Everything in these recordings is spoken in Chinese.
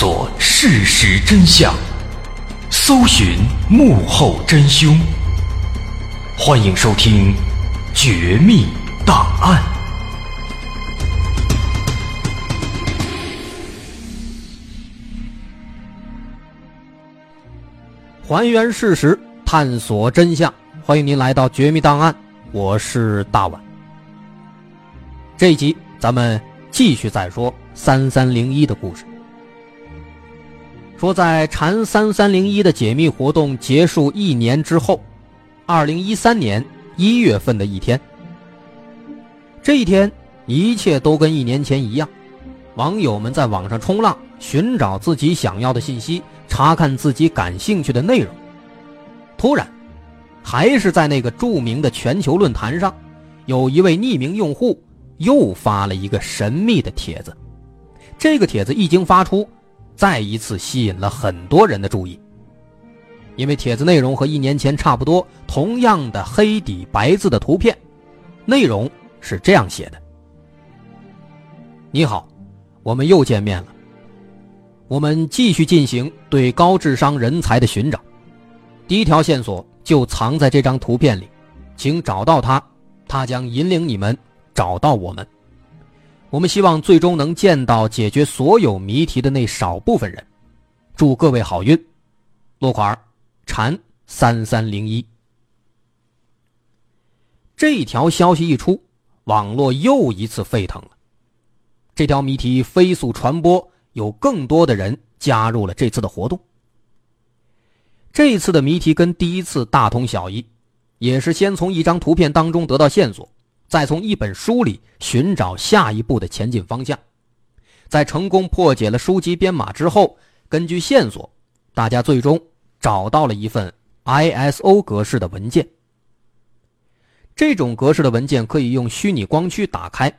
索事实真相，搜寻幕后真凶。欢迎收听《绝密档案》，还原事实，探索真相。欢迎您来到《绝密档案》，我是大碗。这一集咱们继续再说三三零一的故事。说在禅三三零一的解密活动结束一年之后，二零一三年一月份的一天，这一天一切都跟一年前一样，网友们在网上冲浪，寻找自己想要的信息，查看自己感兴趣的内容。突然，还是在那个著名的全球论坛上，有一位匿名用户又发了一个神秘的帖子。这个帖子一经发出，再一次吸引了很多人的注意，因为帖子内容和一年前差不多，同样的黑底白字的图片，内容是这样写的：“你好，我们又见面了。我们继续进行对高智商人才的寻找。第一条线索就藏在这张图片里，请找到它，它将引领你们找到我们。”我们希望最终能见到解决所有谜题的那少部分人，祝各位好运。落款：禅三三零一。这条消息一出，网络又一次沸腾了。这条谜题飞速传播，有更多的人加入了这次的活动。这次的谜题跟第一次大同小异，也是先从一张图片当中得到线索。再从一本书里寻找下一步的前进方向，在成功破解了书籍编码之后，根据线索，大家最终找到了一份 ISO 格式的文件。这种格式的文件可以用虚拟光驱打开，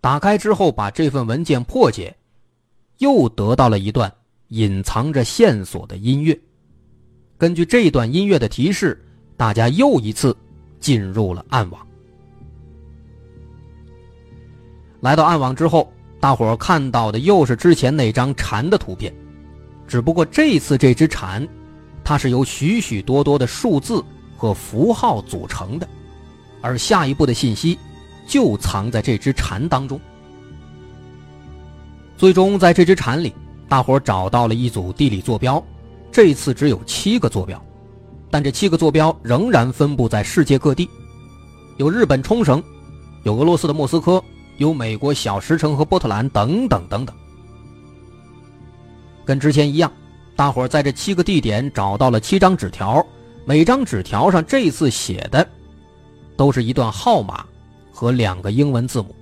打开之后把这份文件破解，又得到了一段隐藏着线索的音乐。根据这段音乐的提示，大家又一次进入了暗网。来到暗网之后，大伙看到的又是之前那张蝉的图片，只不过这次这只蝉，它是由许许多多的数字和符号组成的，而下一步的信息就藏在这只蝉当中。最终在这只蝉里，大伙找到了一组地理坐标，这次只有七个坐标，但这七个坐标仍然分布在世界各地，有日本冲绳，有俄罗斯的莫斯科。有美国小石城和波特兰等等等等，跟之前一样，大伙在这七个地点找到了七张纸条，每张纸条上这次写的都是一段号码和两个英文字母。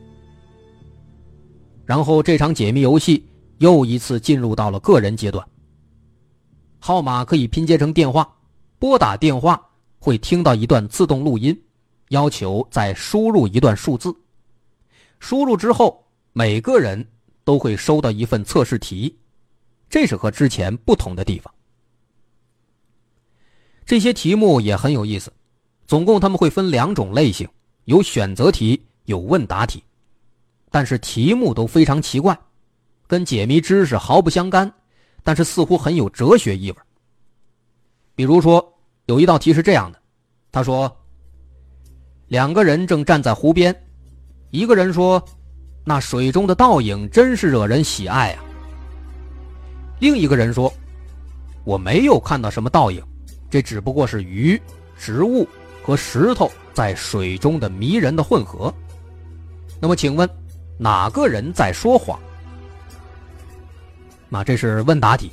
然后这场解密游戏又一次进入到了个人阶段。号码可以拼接成电话，拨打电话会听到一段自动录音，要求再输入一段数字。输入之后，每个人都会收到一份测试题，这是和之前不同的地方。这些题目也很有意思，总共他们会分两种类型，有选择题，有问答题，但是题目都非常奇怪，跟解谜知识毫不相干，但是似乎很有哲学意味。比如说，有一道题是这样的，他说：两个人正站在湖边。一个人说：“那水中的倒影真是惹人喜爱啊。”另一个人说：“我没有看到什么倒影，这只不过是鱼、植物和石头在水中的迷人的混合。”那么，请问哪个人在说谎？那这是问答题，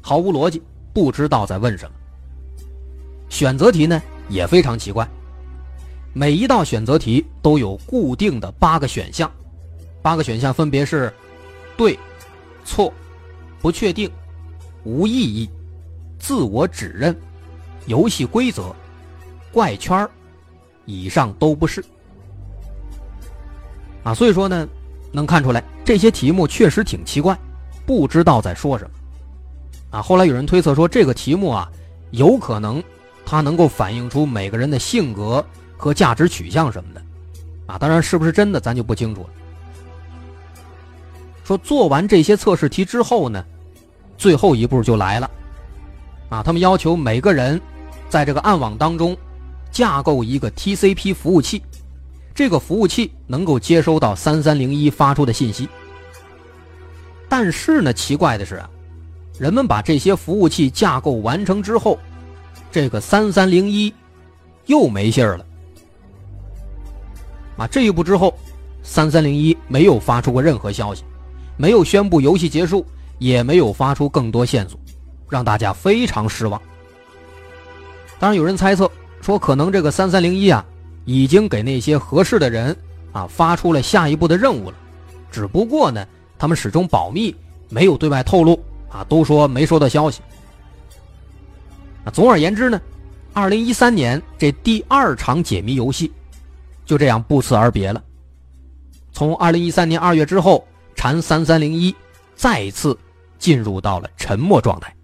毫无逻辑，不知道在问什么。选择题呢也非常奇怪。每一道选择题都有固定的八个选项，八个选项分别是：对、错、不确定、无意义、自我指认、游戏规则、怪圈以上都不是。啊，所以说呢，能看出来这些题目确实挺奇怪，不知道在说什么。啊，后来有人推测说，这个题目啊，有可能它能够反映出每个人的性格。和价值取向什么的，啊，当然是不是真的咱就不清楚了。说做完这些测试题之后呢，最后一步就来了，啊，他们要求每个人在这个暗网当中架构一个 TCP 服务器，这个服务器能够接收到三三零一发出的信息。但是呢，奇怪的是啊，人们把这些服务器架构完成之后，这个三三零一又没信儿了。啊，这一步之后，三三零一没有发出过任何消息，没有宣布游戏结束，也没有发出更多线索，让大家非常失望。当然，有人猜测说，可能这个三三零一啊，已经给那些合适的人啊发出了下一步的任务了，只不过呢。他们始终保密，没有对外透露啊，都说没收到消息。那总而言之呢，二零一三年这第二场解谜游戏就这样不辞而别了。从二零一三年二月之后，禅三三零一再次进入到了沉默状态。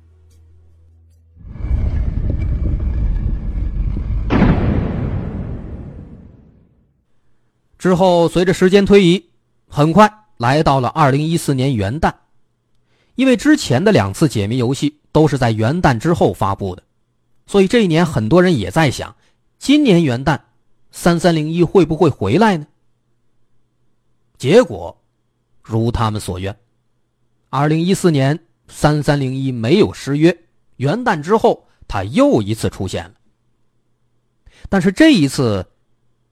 之后，随着时间推移，很快。来到了二零一四年元旦，因为之前的两次解谜游戏都是在元旦之后发布的，所以这一年很多人也在想，今年元旦三三零一会不会回来呢？结果如他们所愿，二零一四年三三零一没有失约，元旦之后他又一次出现了，但是这一次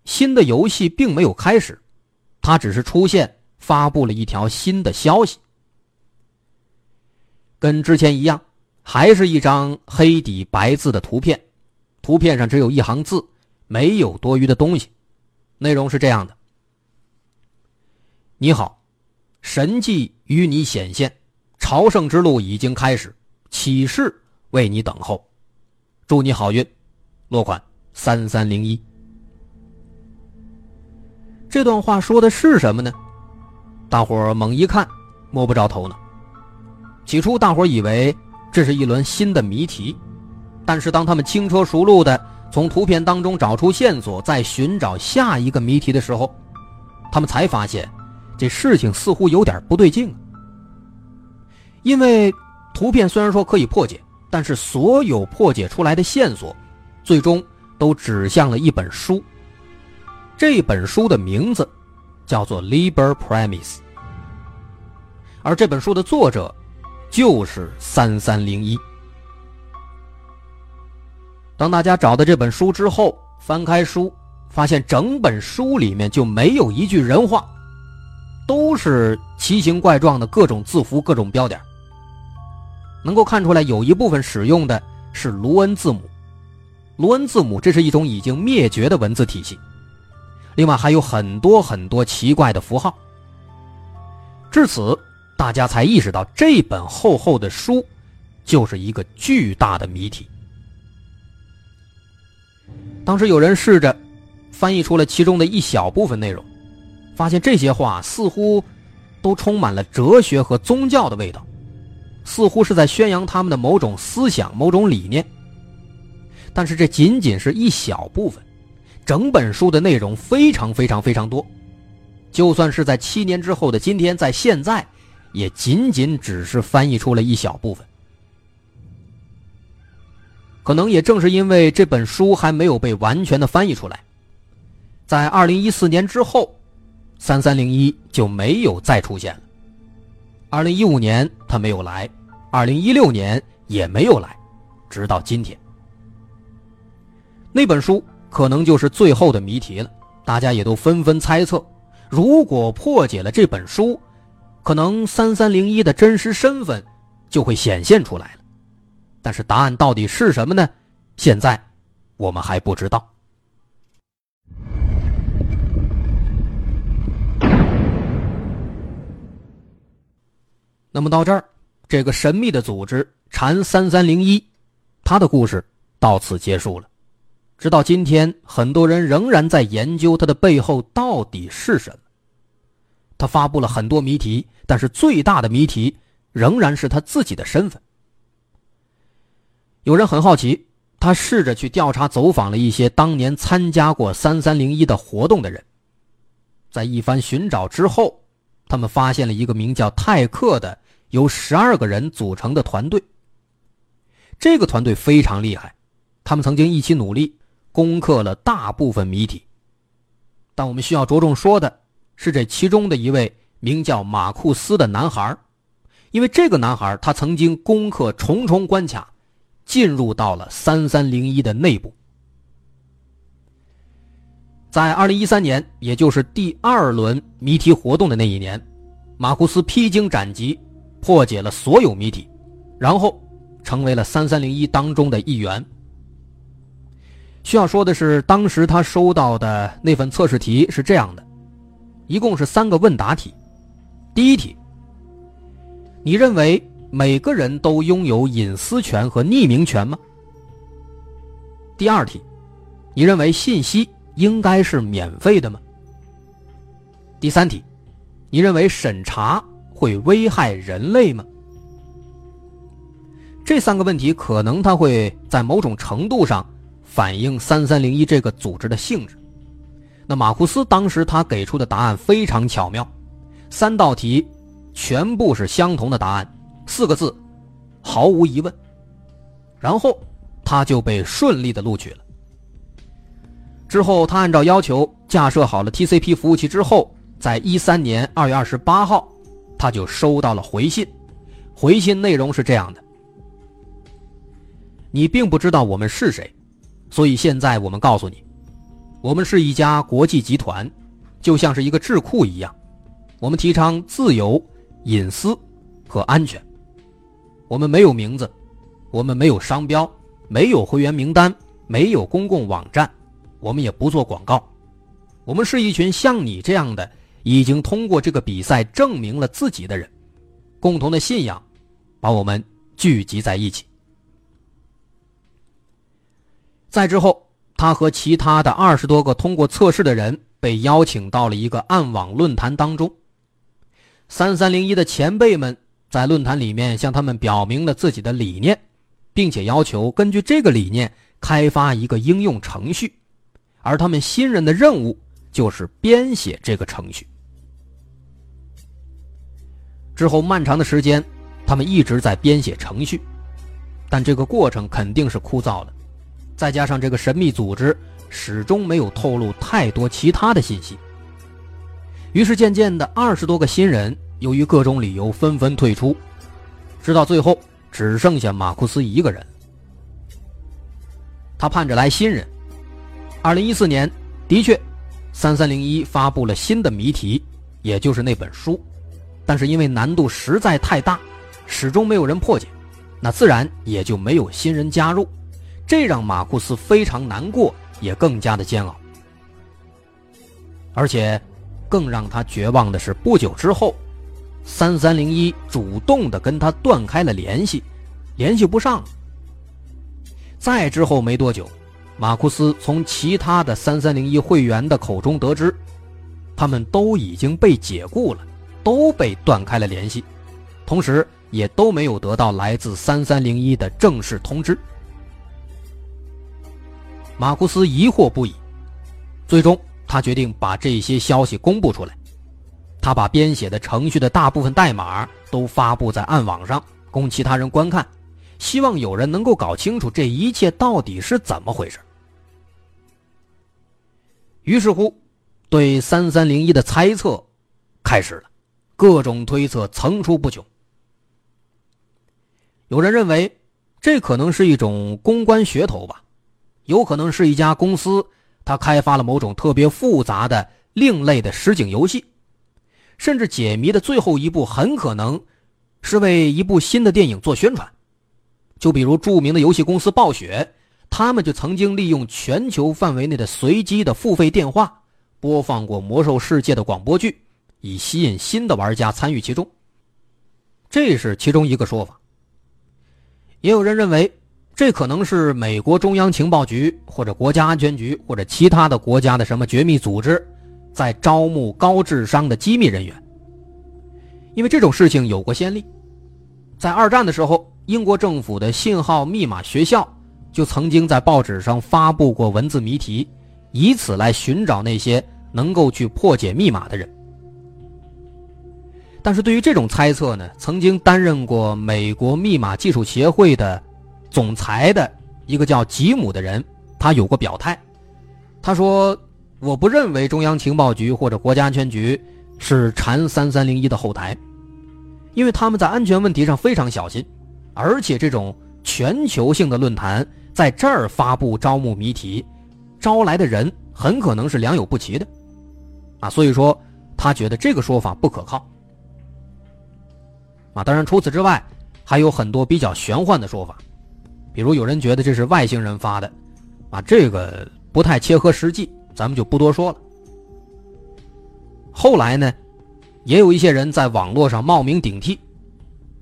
新的游戏并没有开始，它只是出现。发布了一条新的消息，跟之前一样，还是一张黑底白字的图片，图片上只有一行字，没有多余的东西。内容是这样的：“你好，神迹与你显现，朝圣之路已经开始，启示为你等候，祝你好运。”落款三三零一。这段话说的是什么呢？大伙儿猛一看，摸不着头脑。起初，大伙儿以为这是一轮新的谜题，但是当他们轻车熟路的从图片当中找出线索，再寻找下一个谜题的时候，他们才发现，这事情似乎有点不对劲。因为图片虽然说可以破解，但是所有破解出来的线索，最终都指向了一本书。这本书的名字。叫做《Liber Premise》，而这本书的作者就是三三零一。当大家找到这本书之后，翻开书，发现整本书里面就没有一句人话，都是奇形怪状的各种字符、各种标点。能够看出来，有一部分使用的是卢恩字母。卢恩字母这是一种已经灭绝的文字体系。另外还有很多很多奇怪的符号。至此，大家才意识到这本厚厚的书就是一个巨大的谜题。当时有人试着翻译出了其中的一小部分内容，发现这些话似乎都充满了哲学和宗教的味道，似乎是在宣扬他们的某种思想、某种理念。但是这仅仅是一小部分。整本书的内容非常非常非常多，就算是在七年之后的今天，在现在，也仅仅只是翻译出了一小部分。可能也正是因为这本书还没有被完全的翻译出来，在二零一四年之后，三三零一就没有再出现了。二零一五年他没有来，二零一六年也没有来，直到今天，那本书。可能就是最后的谜题了，大家也都纷纷猜测，如果破解了这本书，可能三三零一的真实身份就会显现出来了。但是答案到底是什么呢？现在我们还不知道。那么到这儿，这个神秘的组织禅三三零一，他的故事到此结束了。直到今天，很多人仍然在研究它的背后到底是什么。他发布了很多谜题，但是最大的谜题仍然是他自己的身份。有人很好奇，他试着去调查走访了一些当年参加过三三零一的活动的人，在一番寻找之后，他们发现了一个名叫泰克的由十二个人组成的团队。这个团队非常厉害，他们曾经一起努力，攻克了大部分谜题。但我们需要着重说的是，这其中的一位名叫马库斯的男孩，因为这个男孩他曾经攻克重重关卡，进入到了三三零一的内部。在二零一三年，也就是第二轮谜题活动的那一年，马库斯披荆斩棘，破解了所有谜题，然后成为了三三零一当中的一员。需要说的是，当时他收到的那份测试题是这样的，一共是三个问答题。第一题，你认为每个人都拥有隐私权和匿名权吗？第二题，你认为信息应该是免费的吗？第三题，你认为审查会危害人类吗？这三个问题可能它会在某种程度上。反映三三零一这个组织的性质。那马库斯当时他给出的答案非常巧妙，三道题全部是相同的答案，四个字，毫无疑问。然后他就被顺利的录取了。之后他按照要求架设好了 TCP 服务器之后，在一三年二月二十八号，他就收到了回信，回信内容是这样的：你并不知道我们是谁。所以现在我们告诉你，我们是一家国际集团，就像是一个智库一样。我们提倡自由、隐私和安全。我们没有名字，我们没有商标，没有会员名单，没有公共网站，我们也不做广告。我们是一群像你这样的已经通过这个比赛证明了自己的人，共同的信仰把我们聚集在一起。再之后，他和其他的二十多个通过测试的人被邀请到了一个暗网论坛当中。三三零一的前辈们在论坛里面向他们表明了自己的理念，并且要求根据这个理念开发一个应用程序，而他们新人的任务就是编写这个程序。之后漫长的时间，他们一直在编写程序，但这个过程肯定是枯燥的。再加上这个神秘组织始终没有透露太多其他的信息，于是渐渐的，二十多个新人由于各种理由纷纷退出，直到最后只剩下马库斯一个人。他盼着来新人。二零一四年，的确，三三零一发布了新的谜题，也就是那本书，但是因为难度实在太大，始终没有人破解，那自然也就没有新人加入。这让马库斯非常难过，也更加的煎熬。而且，更让他绝望的是，不久之后，三三零一主动的跟他断开了联系，联系不上。再之后没多久，马库斯从其他的三三零一会员的口中得知，他们都已经被解雇了，都被断开了联系，同时也都没有得到来自三三零一的正式通知。马库斯疑惑不已，最终他决定把这些消息公布出来。他把编写的程序的大部分代码都发布在暗网上，供其他人观看，希望有人能够搞清楚这一切到底是怎么回事。于是乎，对三三零一的猜测开始了，各种推测层出不穷。有人认为，这可能是一种公关噱头吧。有可能是一家公司，他开发了某种特别复杂的另类的实景游戏，甚至解谜的最后一步很可能是为一部新的电影做宣传。就比如著名的游戏公司暴雪，他们就曾经利用全球范围内的随机的付费电话播放过《魔兽世界》的广播剧，以吸引新的玩家参与其中。这是其中一个说法。也有人认为。这可能是美国中央情报局或者国家安全局或者其他的国家的什么绝密组织，在招募高智商的机密人员。因为这种事情有过先例，在二战的时候，英国政府的信号密码学校就曾经在报纸上发布过文字谜题，以此来寻找那些能够去破解密码的人。但是对于这种猜测呢，曾经担任过美国密码技术协会的总裁的一个叫吉姆的人，他有过表态。他说：“我不认为中央情报局或者国家安全局是缠三三零一的后台，因为他们在安全问题上非常小心，而且这种全球性的论坛在这儿发布招募谜题，招来的人很可能是良莠不齐的，啊，所以说他觉得这个说法不可靠。”啊，当然，除此之外，还有很多比较玄幻的说法，比如有人觉得这是外星人发的，啊，这个不太切合实际，咱们就不多说了。后来呢，也有一些人在网络上冒名顶替，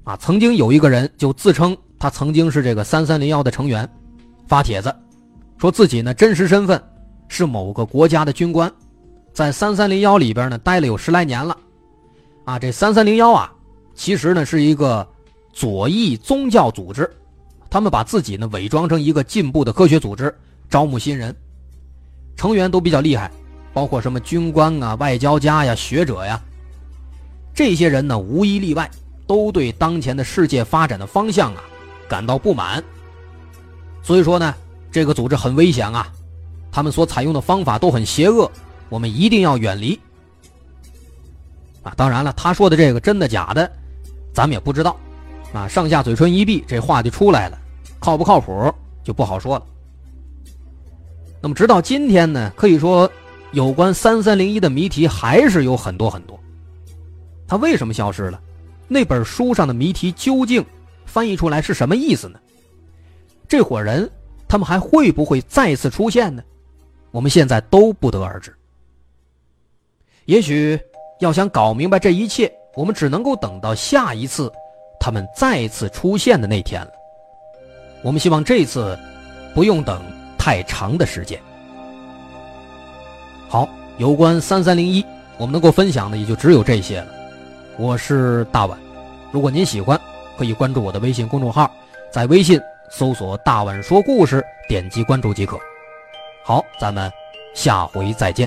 啊，曾经有一个人就自称他曾经是这个三三零幺的成员，发帖子，说自己呢真实身份是某个国家的军官，在三三零幺里边呢待了有十来年了，啊，这三三零幺啊。其实呢，是一个左翼宗教组织，他们把自己呢伪装成一个进步的科学组织，招募新人，成员都比较厉害，包括什么军官啊、外交家呀、学者呀，这些人呢无一例外都对当前的世界发展的方向啊感到不满。所以说呢，这个组织很危险啊，他们所采用的方法都很邪恶，我们一定要远离。啊，当然了，他说的这个真的假的？咱们也不知道，啊，上下嘴唇一闭，这话就出来了，靠不靠谱就不好说了。那么直到今天呢，可以说有关三三零一的谜题还是有很多很多。他为什么消失了？那本书上的谜题究竟翻译出来是什么意思呢？这伙人他们还会不会再次出现呢？我们现在都不得而知。也许要想搞明白这一切。我们只能够等到下一次他们再次出现的那天了。我们希望这次不用等太长的时间。好，有关三三零一，我们能够分享的也就只有这些了。我是大碗，如果您喜欢，可以关注我的微信公众号，在微信搜索“大碗说故事”，点击关注即可。好，咱们下回再见。